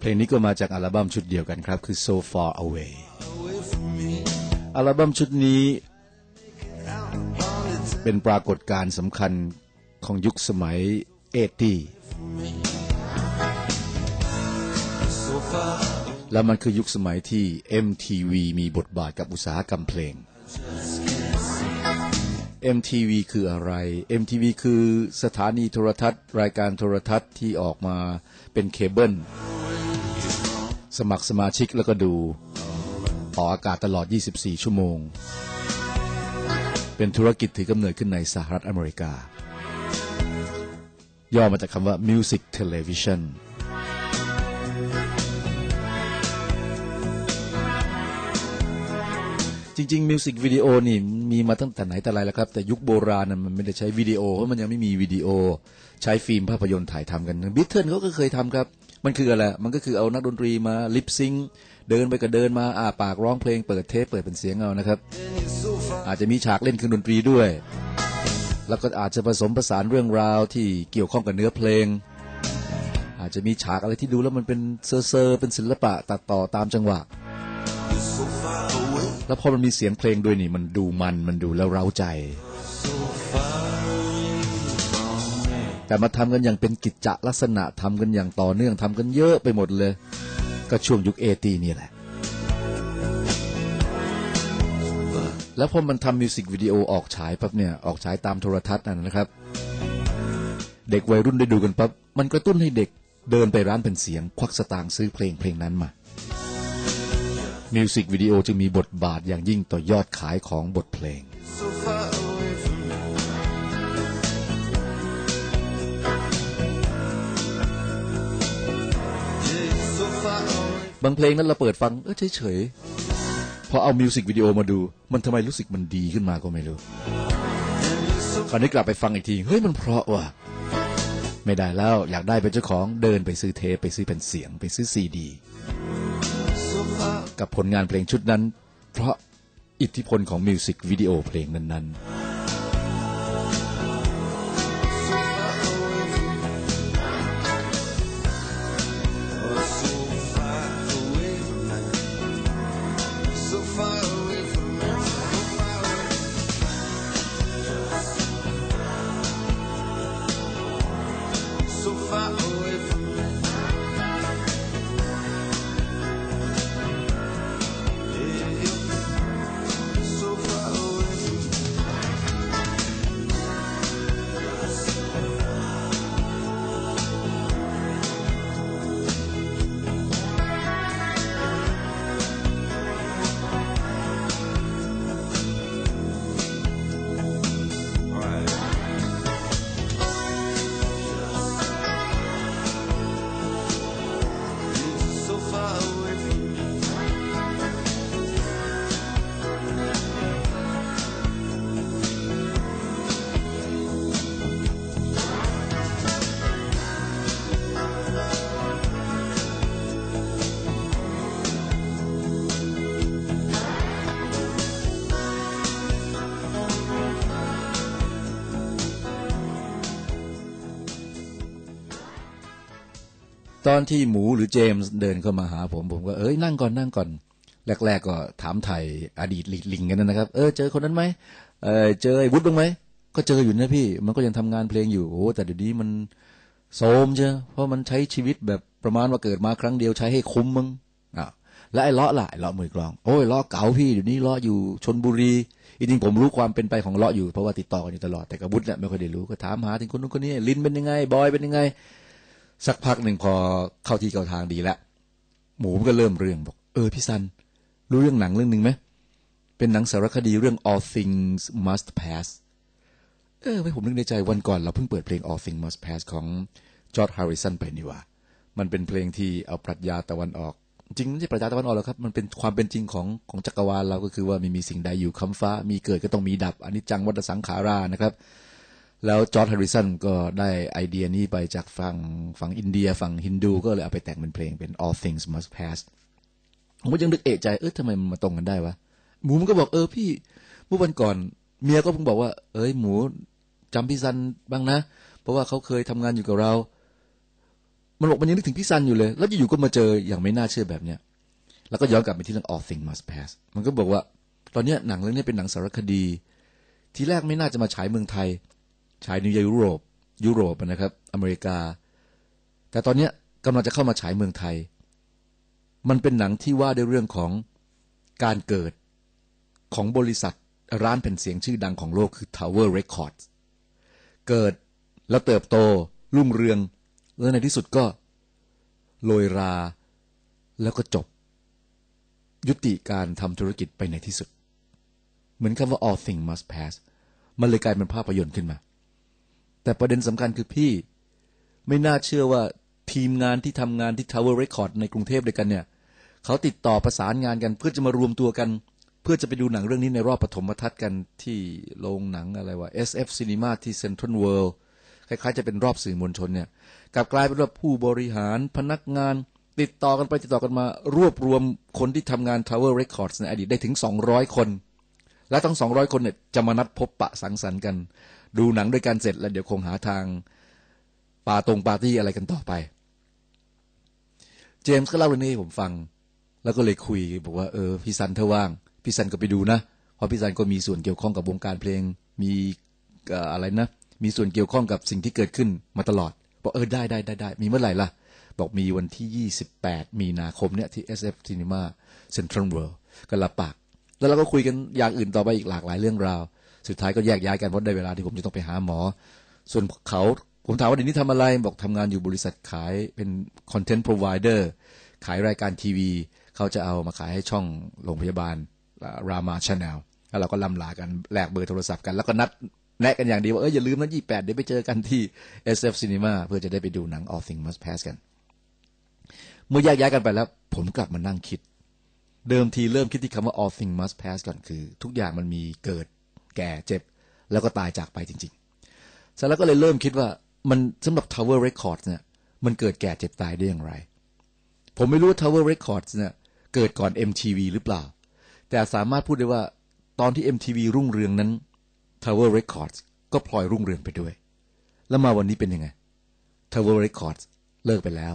เพลงนี้ก็มาจากอัลบั้มชุดเดียวกันครับ คือ So Far Away อัลบั้มชุดนี้ เป็นปรากฏการณ์สำคัญของยุคสมัยเอตีและมันคือยุคสมัยที่ MTV มีบทบาทกับอุตสาหกรรมเพลง MTV คืออะไร MTV คือสถานีโทรทัศน์ รายการโทรทัศน์ที่ออกมาเป็นเคเบิลสมัครสมาชิกแล้วก็ดูออกอากาศตลอด 24 ชั่วโมง เป็นธุรกิจถือกำเนิดขึ้นในสหรัฐอเมริกา ย่อมาจากคำว่า Music Television จริงๆมิวสิกวิดีโอนี่มีมาตั้งแต่ไหนแต่ไรแล้วครับ แต่ยุคโบราณน่ะมันไม่ได้ใช้วิดีโอเพราะมันยังไม่มีวิดีโอใช้ฟิล์มภาพยนตร์ถ่ายทำกันบิทเทิลเขาก็เคยทำครับ มันคืออะไร มันก็คือเอานักดนตรีมา lip sync เดินไปก็เดินมาอ้าปากร้องเพลงเปิดเทปเปิดเป็นเสียงเอานะครับ อาจจะมีฉากเล่นเครื่องดนตรีด้วย แล้วก็อาจจะผสมผสานเรื่องราวที่เกี่ยวข้องกับเนื้อเพลง อาจจะมีฉากอะไรที่ดูแล้วมันเป็นเซอร์เซอร์เป็นศิลปะตัดต่อตามจังหวะ แล้วพอมันมีเสียงเพลงด้วยนี่มันดูมันมันดูแล้วเร้าใจ แต่มาทำกันอย่างเป็นกิจจะลักษณะทำกันอย่างต่อเนื่องทำกันเยอะไปหมดเลย ก็ช่วงยุค eighty นี่แหละ แล้วพอมันทำมิวสิกวิดีโอออกฉายปั๊บเนี่ยออกฉายตามโทรทัศน์นั่นนะครับ เด็กวัยรุ่นได้ดูกันปั๊บมันกระตุ้นให้เด็กเดินไปร้านแผ่นเสียง ควักสตางค์ซื้อเพลงเพลงนั้นมา มิวสิกวิดีโอจึงมีบทบาทอย่างยิ่งต่อยอดขายของบทเพลง So so บางเพลงนั้นเราเปิดฟัง เออเฉยๆ พอเอามิวสิกวิดีโอมาดู มันทำไมรู้สึกมันดีขึ้นมาก็ไม่รู้ คราวนี้กลับไปฟังอีกที เฮ้ยมันเพราะว่ะ ไม่ได้แล้วอยากได้เป็นเจ้าของเดินไปซื้อเทปไปซื้อแผ่นเสียงไปซื้อซีดี กับผลงานเพลงชุดนั้น เพราะอิทธิพลของมิวสิกวิดีโอเพลงนั้นๆ อนที่หมูหรือเจมส์เดินเข้ามาหาผม ผมก็เอ้ยนั่งก่อนนั่งก่อนแรก ๆ ก็ถามไทยอดีตลิงกันนะครับ เออเจอคนนั้นไหมเออเจอไอ้วุฒิบ้างไหมก็เจออยู่นะพี่ มันก็ยังทำงานเพลงอยู่โอ้แต่เดี๋ยวนี้มันโสมเจ้เพราะมันใช้ชีวิตแบบประมาณว่าเกิดมาครั้งเดียวใช้ให้คุ้มมึงอะแล้วไอ้เลาะล่ะไอ้เลาะมือกลอง โอ้ยเลาะเก๋าพี่เดี๋ยวนี้เลาะอยู่ชนบุรีจริงๆผมรู้ความเป็นไปของเลาะอยู่เพราะว่าติดต่อกันอยู่ตลอดแต่กับวุฒิเนี่ยไม่ค่อยได้รู้ก็ถามหาถึงคนนู้นคนนี้ลินเป็นยังไงบอยเป็นยังไง สักพักหนึ่งพอเข้าที่เข้าทางดีแล้วหมูมันก็เริ่มเรื่องบอก เออพี่ซัน รู้เรื่องหนังเรื่องหนึ่งไหมเป็นหนังสารคดีเรื่อง All Things Must Pass เออไม่ผมนึกในใจวันก่อนเราเพิ่งเปิดเพลง All Things Must Pass ของจอร์ดฮาริสันไปนี่ว่า มันเป็นเพลงที่เอาปรัชญาตะวันออก จริงไม่ใช่ปรัชญาตะวันออกหรอกครับ มันเป็นความเป็นจริงของของจักรวาลเราก็คือว่าม่มีสิ่งใดอยู่คำฟ้า มีเกิดก็ต้องมีดับอันนี้จังวัฏสังขารานะครับ แล้วจอร์จแฮร์ริสันก็ได้ไอเดียนี้ไปจากฝั่งฝั่งอินเดียฝั่งฮินดู ก็เลยเอาไปแต่งเป็นเพลงเป็น All Things Must Pass ผมก็ยังนึกเอะใจเออทำไมมันมาตรงกันได้วะ หมูมันก็บอกเออพี่เมื่อวันก่อน เมียก็เพิ่งบอกว่า เอ้ยหมูจำพี่ซันบ้างนะ เพราะว่าเขาเคยทำงานอยู่กับเรา มันบอกมันยังนึกถึงพี่ซันอยู่เลย แล้วอยู่ๆก็มาเจออย่างไม่น่าเชื่อแบบเนี้ยแล้วก็ย้อนกลับไปที่เรื่อง All Things Must Pass มันก็บอกว่า ตอนเนี้ยหนังเรื่องนี้เป็นหนังสารคดี ทีแรกไม่น่าจะมาฉายเมืองไทย ฉายในยุโรป ยุโรปนะครับ อเมริกา แต่ตอนนี้กำลังจะเข้ามาฉายเมืองไทย มันเป็นหนังที่ว่าด้วยเรื่องของการเกิดของบริษัทร้านแผ่นเสียงชื่อดังของโลกคือ Tower Records เกิดแล้วเติบโต รุ่งเรือง แล้วในที่สุดก็โรยรา แล้วก็จบ ยุติการทำธุรกิจไปในที่สุด เหมือนคำว่า all things must pass มันเลยกลายเป็นภาพยนตร์ขึ้นมา แต่ประเด็นสำคัญคือพี่ ไม่น่าเชื่อว่าทีมงานที่ทำงานที่ Tower Record ในกรุงเทพด้วยกันเนี่ย เขาติดต่อประสานงานกัน เพื่อจะมารวมตัวกัน เพื่อจะไปดูหนังเรื่องนี้ในรอบปฐมทัศน์กันที่โรงหนังอะไรวะ SF Cinema ที่ Central World คล้ายๆจะเป็นรอบสื่อมวลชนเนี่ยกลับกลายเป็นว่าผู้บริหารพนักงาน ติดต่อกันไปติดต่อกันมารวบรวมคนที่ทำงาน Tower Records ในอดีตได้ถึง 200 คน และทั้ง 200 คนเนี่ยจะมานัดพบปะสังสรรค์กัน ดูหนังด้วยกันเสร็จแล้วเดี๋ยวคงหาทางปาตรงปาร์ตี้อะไรกันต่อไป เจมส์ก็เล่าเรื่องนี้ผมฟัง แล้วก็เลยคุยบอกว่าเออพี่ซันถ้าว่าง พี่ซันก็ไปดูนะเพราะพี่ซันก็มีส่วนเกี่ยวข้องกับวงการเพลง มีอะไรนะ มีส่วนเกี่ยวข้องกับสิ่งที่เกิดขึ้นมาตลอดบอกเออได้ได้ได้ได้มีเมื่อไหร่ล่ะ บอกมีวันที่ 28 มีนาคมเนี่ยที่ SF Cinema Central World ก็รับปาก แล้วเราก็คุยกันอย่างอื่นต่อไปอีกหลากหลายเรื่องราว สุดท้ายก็แยกย้ายกันเพราะได้เวลาที่ผมจะต้องไปหาหมอ ส่วนเขาผมถามว่าเดี๋ยวนี้ทำอะไรบอกทำงานอยู่บริษัทขายเป็นคอนเทนต์พรอไวเดอร์ขายรายการทีวี เขาจะเอามาขายให้ช่องโรงพยาบาลรามาชาแนลแล้วเราก็ล่ำลากันแลกเบอร์โทรศัพท์กัน แล้วก็นัดแนะกันอย่างดีว่าเอออย่าลืมนะยี่แปดเดี๋ยวไปเจอกันที่ SF Cinema เพื่อจะได้ไปดูหนัง All Things Must Pass กัน เมื่อแยกย้ายกันไปแล้ว ผมกลับมานั่งคิด เดิมทีเริ่มคิดที่คำว่า all things must pass ก่อนคือ ทุกอย่างมันมีเกิด แก่เจ็บ แล้วก็ตายจากไปจริงๆเสร็จแล้วก็เลยเริ่มคิดว่ามันสำหรับ Tower Records เนี่ยมันเกิดแก่เจ็บตายได้อย่างไร ผมไม่รู้ว่า Tower Records เนี่ยเกิดก่อน MTV หรือเปล่า แต่สามารถพูดได้ว่าตอนที่ MTV รุ่งเรืองนั้น Tower Records ก็พลอยรุ่งเรืองไปด้วย แล้วมาวันนี้เป็นยังไง Tower Records เลิกไปแล้ว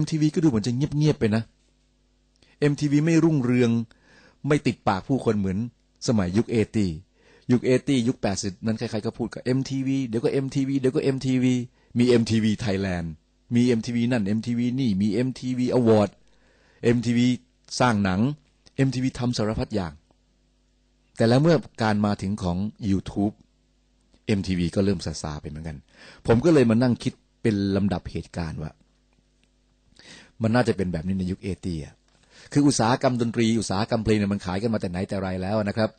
MTV ก็ดูเหมือนจะเงียบๆไปนะ MTV ไม่รุ่งเรือง ไม่ติดปากผู้คนเหมือนสมัยยุคเอตี ยุคเอตียุค80นั้นใครๆก็พูดกับ MTV เดี๋ยวก็ MTV เดี๋ยวก็ MTV มี MTV Thailand มี MTV นั่น MTV นี่มี MTV Award MTV สร้างหนัง MTV ทำสารพัดอย่าง แต่แล้วเมื่อการมาถึงของ YouTube MTV ก็เริ่มซาซาไปเหมือนกัน ผมก็เลยมานั่งคิดเป็นลำดับเหตุการณ์ว่า มันน่าจะเป็นแบบนี้ในยุคเอตีอะคืออุตสาหกรรมดนตรี อุตสาหกรรมเพลงเนี่ยมันขายกันมาแต่ไหนแต่ไรแล้วนะครับ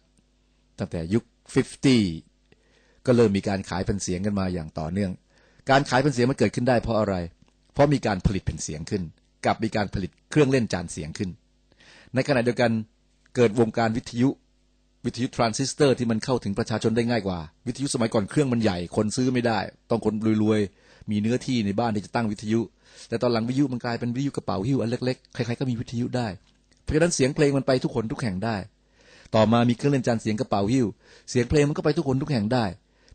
ตั้งแต่ยุค 50 ก็เริ่มมีการขายแผ่นเสียงกันมาอย่างต่อเนื่อง การขายแผ่นเสียงมันเกิดขึ้นได้เพราะอะไร เพราะมีการผลิตแผ่นเสียงขึ้น กับมีการผลิตเครื่องเล่นจานเสียงขึ้น ในขณะเดียวกันเกิดวงการวิทยุวิทยุทรานซิสเตอร์ที่มันเข้าถึงประชาชนได้ง่ายกว่า วิทยุสมัยก่อนเครื่องมันใหญ่ คนซื้อไม่ได้ ต้องคนรวยๆ มีเนื้อที่ในบ้านที่จะตั้งวิทยุ แต่ตอนหลังวิทยุมันกลายเป็นวิทยุกระเป๋าหิ้วอันเล็กๆ ใครๆก็มีวิทยุได้ เพราะฉะนั้นเสียงเพลงมันไปทุกคนทุกแห่งได้ ต่อมามีเครื่องเล่นจานเสียงกระเป๋าหิ้ว เสียงเพลงมันก็ไปทุกคนทุกแห่งได้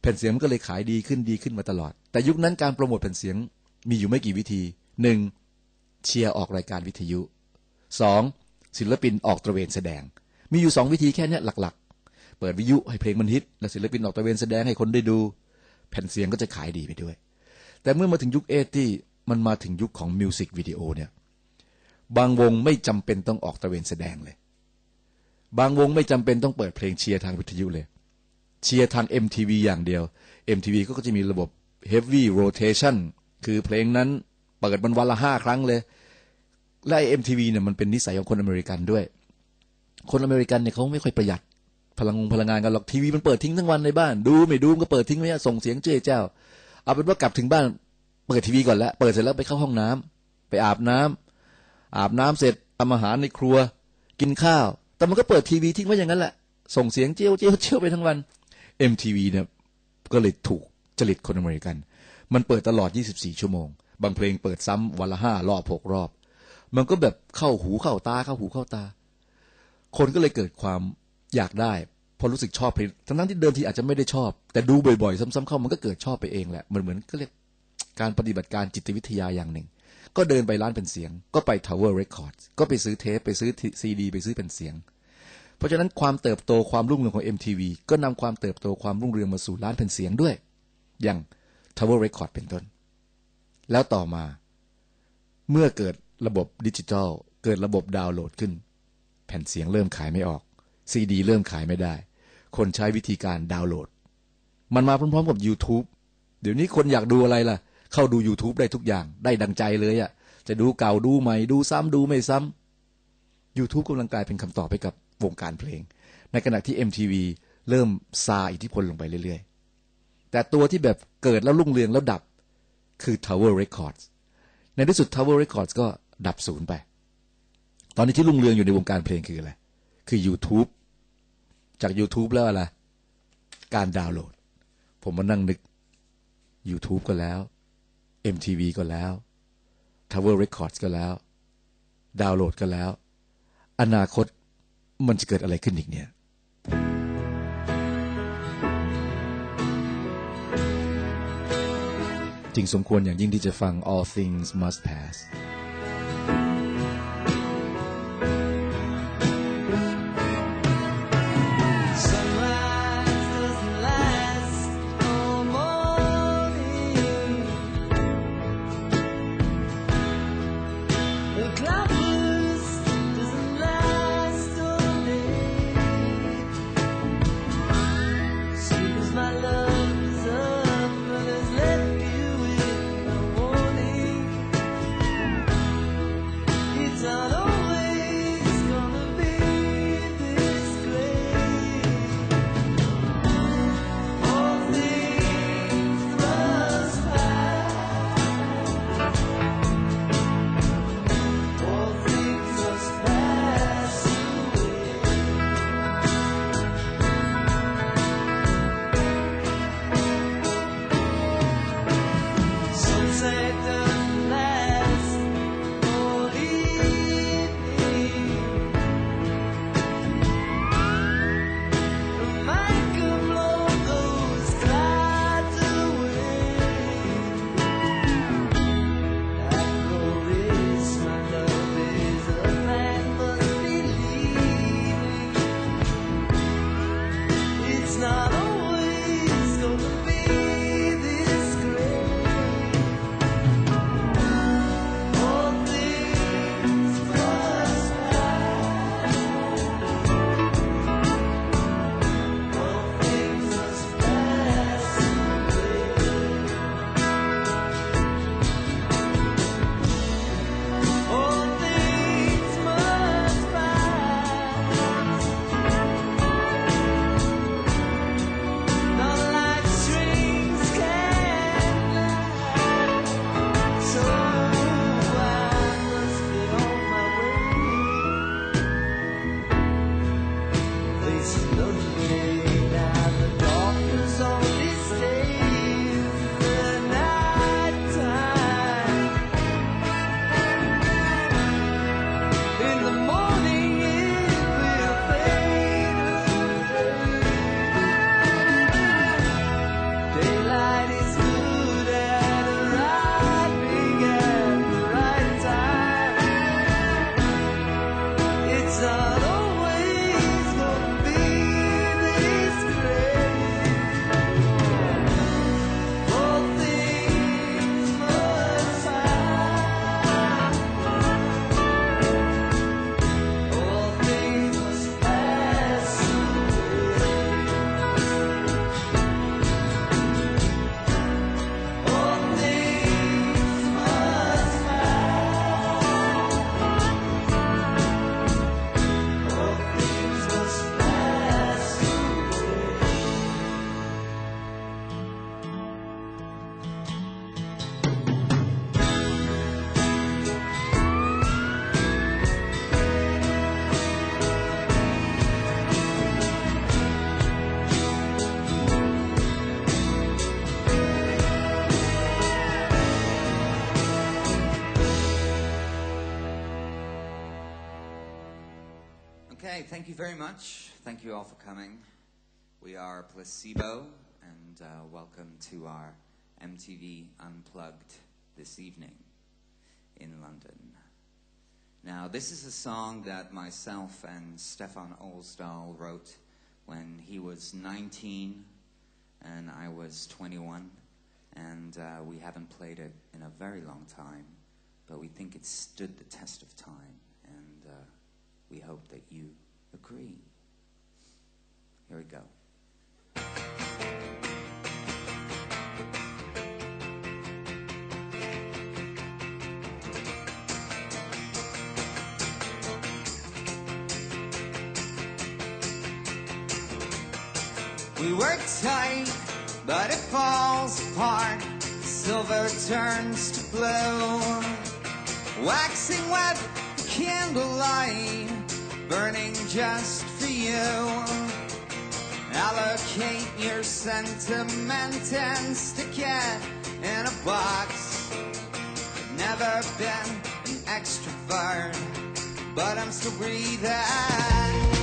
แผ่นเสียงมันก็เลยขายดีขึ้นดีขึ้นมาตลอด แต่ยุคนั้นการโปรโมทแผ่นเสียงมีอยู่ไม่กี่วิธีหนึ่งเชียร์ออกรายการวิทยุสองศิลปินออกตระเวนแสดง มีอยู่สองวิธีแค่นี้หลักๆ เปิดวิทยุให้เพลงมันฮิต และศิลปินออกตระเวนแสดงให้คนได้ดู แผ่นเสียงก็จะขายดีไปด้วย แต่เมื่อมาถึงยุคเอที่มันมาถึงยุคของมิวสิกวิดีโอเนี่ยบางวงไม่จำเป็นต้องออกตระเวนแสดงเลย บางวงไม่จำเป็นต้องเปิดเพลงเชียร์ทางวิทยุเลย เชียร์ทาง MTV อย่างเดียว MTV ก็จะมีระบบ heavy rotation คือเพลงนั้นเปิดมันวันละห้าครั้งเลย และ MTV เนี่ยมันเป็นนิสัยของคนอเมริกันด้วย คนอเมริกันเนี่ยเขาไม่ค่อยประหยัดพลังงพลังงานกันหรอกทีวีมันเปิดทิ้งทั้งวันในบ้าน ดูไม่ดูมันก็เปิดทิ้งไว้ส่งเสียงเจ้ยเจ้า เอาเป็นว่ากลับถึงบ้านเปิดทีวีก่อนแล้วเปิดเสร็จแล้วไปเข้าห้องน้ำไปอาบน้ำอาบน้ำเสร็จทำอาหารในครัว กินข้าว แต่มันก็เปิดทีวีทิ้งไว้อย่างนั้นแหละ ส่งเสียงเจียวเจียวเจียวไปทั้งวัน MTV เนี่ยก็เลยถูกจริตคนอเมริกัน มันเปิดตลอด 24 ชั่วโมง บางเพลงเปิดซ้ำวันละห้ารอบหกรอบ มันก็แบบเข้าหูเข้าตาเข้าหูเข้าตา คนก็เลยเกิดความอยากได้พอรู้สึกชอบเพลงทั้งๆที่เดิมทีอาจจะไม่ได้ชอบ แต่ดูบ่อยๆ ซ้ำๆเข้ามันก็เกิดชอบไปเองแหละ มันเหมือนก็เรียกการปฏิบัติการจิตวิทยาอย่างหนึ่ง ก็เดินไปร้านเป็นเสียง ก็ไป Tower Records ก็ไปซื้อเทปไปซื้อซีดี ไปซื้อเป็นเสียง เพราะฉะนั้นความเติบโตความรุ่งเรืองของ MTV ก็นำความเติบโตความรุ่งเรืองมาสู่ร้านแผ่นเสียงด้วย อย่าง Tower Record เป็นต้น แล้วต่อมา เมื่อเกิดระบบดิจิทัลเกิดระบบดาวน์โหลดขึ้น แผ่นเสียงเริ่มขายไม่ออกซีดี เริ่มขายไม่ได้ คนใช้วิธีการดาวน์โหลด มันมาพร้อมๆกับ YouTube เดี๋ยวนี้คนอยากดูอะไรล่ะ เข้าดู YouTube ได้ทุกอย่าง ได้ดังใจเลยอะ่ะ จะดูเก่าดูใหม่ ดูซ้ำดูไม่ซ้ำ YouTube กำลังกลายเป็นคำตอบให้กับวงการเพลง ในขณะที่ MTV เริ่มซาอิทธิพลลงไปเรื่อยๆ แต่ตัวที่แบบเกิดแล้วรุ่งเรืองแล้วดับคือ Tower Records ในที่สุด Tower Records ก็ดับศูนย์ไป ตอนนี้ที่รุ่งเรืองอยู่ในวงการเพลงคืออะไร คือ YouTube จาก YouTube แล้วอะไร การดาวน์โหลด ผมมานั่งนึก YouTube ก็แล้ว MTV ก็แล้ว Tower Records ก็แล้ว ดาวน์โหลดก็แล้ว อนาคตมันจะเกิดอะไรขึ้นอีกเนี่ยจริงสมควรอย่างยิ่งที่จะฟัง All Things Must Pass thank you very much. Thank you all for coming. We are Placebo, and uh, welcome to our MTV Unplugged this evening in London. Now, this is a song that myself and Stefan Olsdahl wrote when he was 19 and I was 21, and uh, we haven't played it in a very long time, but we think it stood the test of time, and uh, we hope that you agree. Here we go. We work tight, but it falls apart. Silver turns to blue. Waxing wet, candlelight burning just for you. Allocate your sentiment and stick it in a box. Never been an extrovert, but I'm still breathing.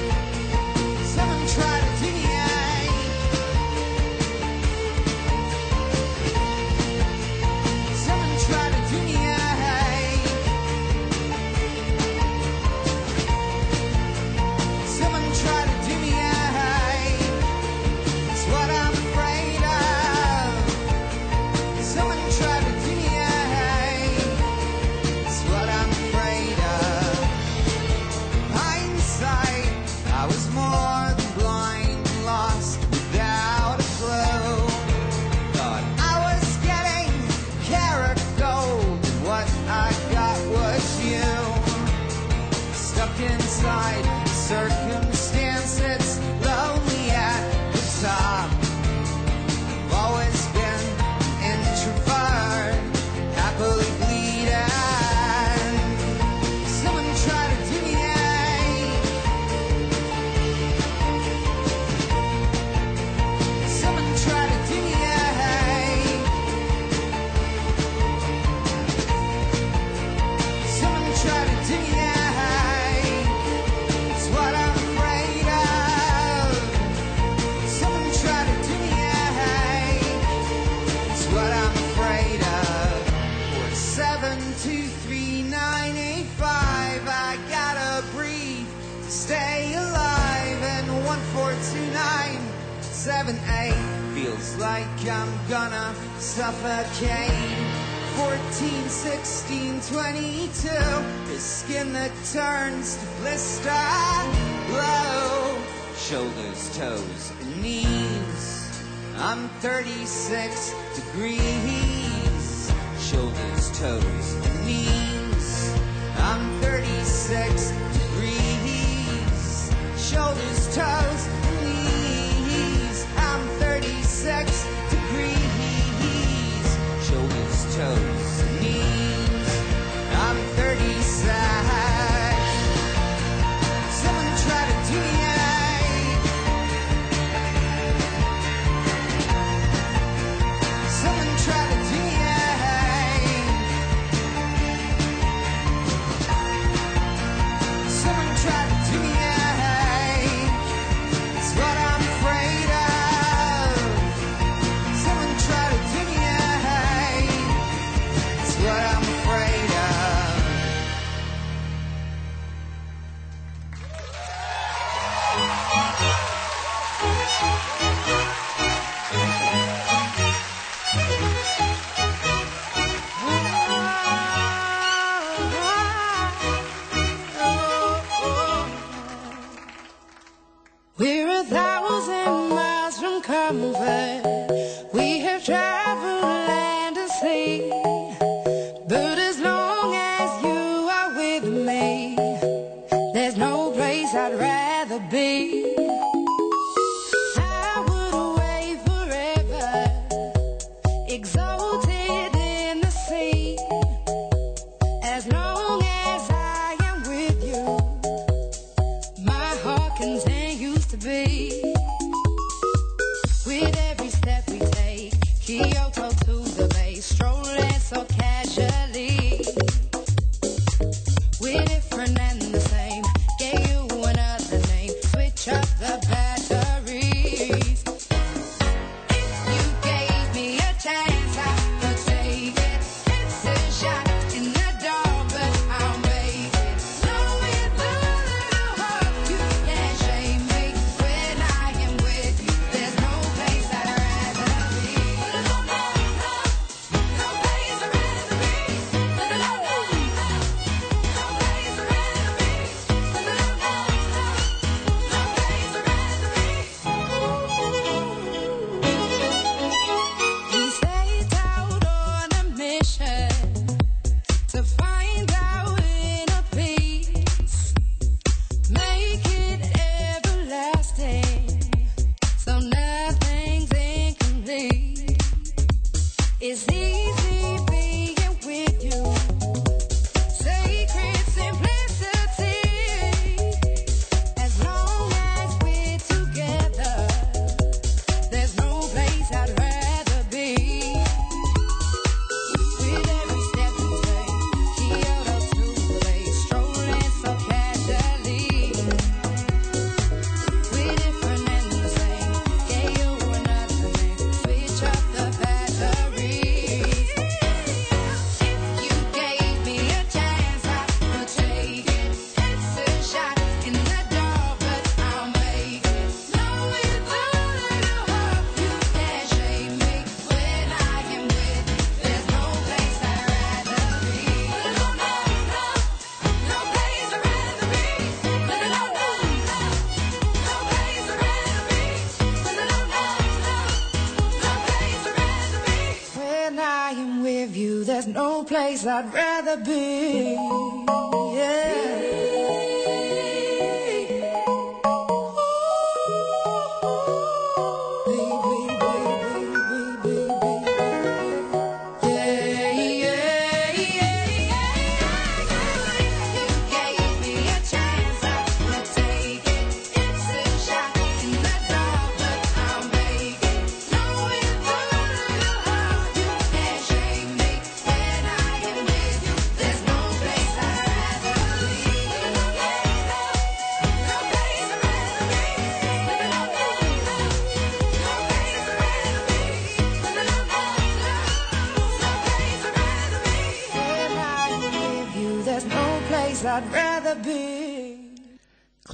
Place I'd rather be.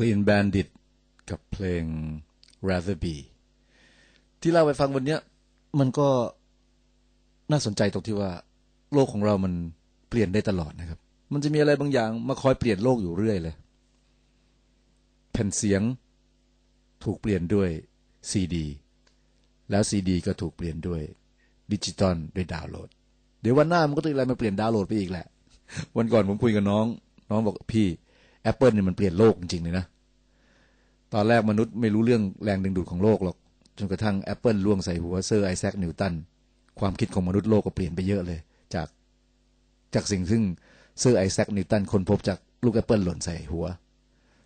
Clean Bandit กับเพลง Rather Be ที่เล่าไปฟังวันเนี้ยมันก็น่าสนใจตรงที่ว่า โลกของเรามันเปลี่ยนได้ตลอดนะครับ มันจะมีอะไรบางอย่างมาคอยเปลี่ยนโลกอยู่เรื่อยเลย แผ่นเสียงถูกเปลี่ยนด้วยซีดีแล้วซีดีก็ถูกเปลี่ยนด้วยดิจิตอลด้วยดาวน์โหลด เดี๋ยววันหน้ามันก็ต้องอะไรมาเปลี่ยนดาวน์โหลดไปอีกแหละ วันก่อนผมคุยกับน้อง น้องบอกพี่ Apple เนี่ยมันเปลี่ยนโลกจริงๆเลยนะ ตอนแรกมนุษย์ไม่รู้เรื่องแรงดึงดูดของโลกหรอก จนกระทั่ง Apple ล่วงใส่หัวเซอร์ไอแซคนิวตัน ความคิดของมนุษย์โลกก็เปลี่ยนไปเยอะเลย จากจากสิ่งซึ่งเซอร์ไอแซคนิวตันค้นพบจากลูกแอปเปิลหล่นใส่หัว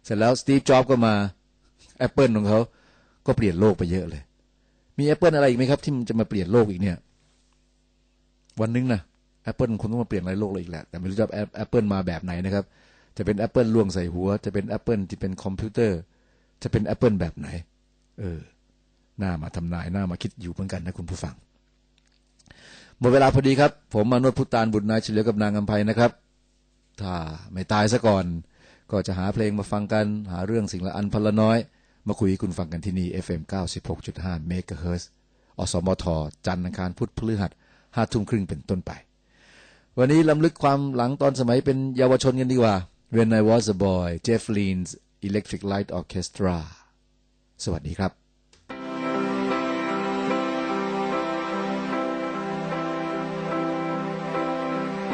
เสร็จแล้วสตีฟจ็อบส์ก็มา Apple ของเขาก็เปลี่ยนโลกไปเยอะเลย มี Apple อะไรอีกไหมครับ ที่มันจะมาเปลี่ยนโลกอีกเนี่ย วันหนึงนะ Apple คงต้องมาเปลี่ยนอะไรโลกเลยอีกแหละ แต่ไม่รู้จะ Apple มาแบบไหนนะครับ จะเป็น Apple ล่วงใส่หัว จะเป็น Apple ที่เป็นคอมพิวเตอร์ จะเป็น Apple แบบไหน เออ หน้ามาทำนายหน้ามาคิดอยู่เหมือนกันนะคุณผู้ฟัง หมดเวลาพอดีครับ ผมมานวดพุตานบุตรนายเฉลียวกับนางอภัยนะครับ ถ้าไม่ตายซะก่อน ก็จะหาเพลงมาฟังกัน หาเรื่องสิ่งละอันพนละน้อย มาคุยคุณฟังกันที่นี่ FM 96.5เมกะเฮิร์อสมท จันทร์อังคารพุธพฤหัสห้าทุ่มครึ่งเป็นต้นไป วันนี้ลำลึกความหลังตอนสมัยเป็นเยาวชนกันดีกว่า When I was a boy Jeff Lynne's Electric Light Orchestra สวัสดีครับ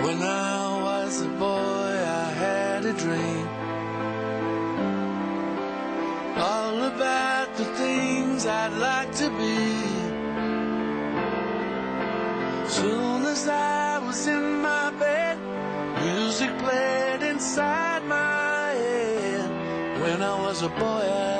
When I was a boy, I had a dream. All about the things I'd like to be. Soon as I was in my bed, music played inside a boy,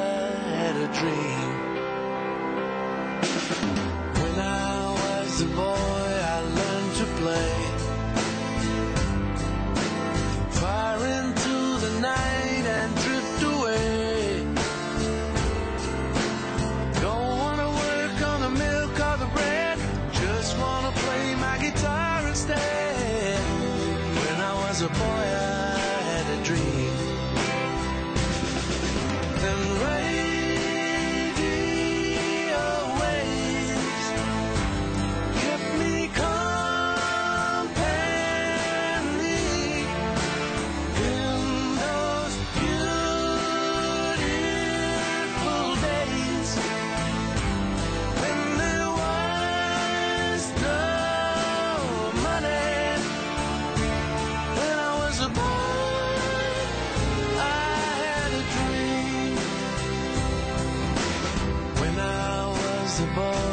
was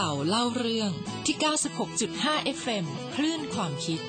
เก่าเล่าเรื่องที่ 96.5 FM คลื่นความคิด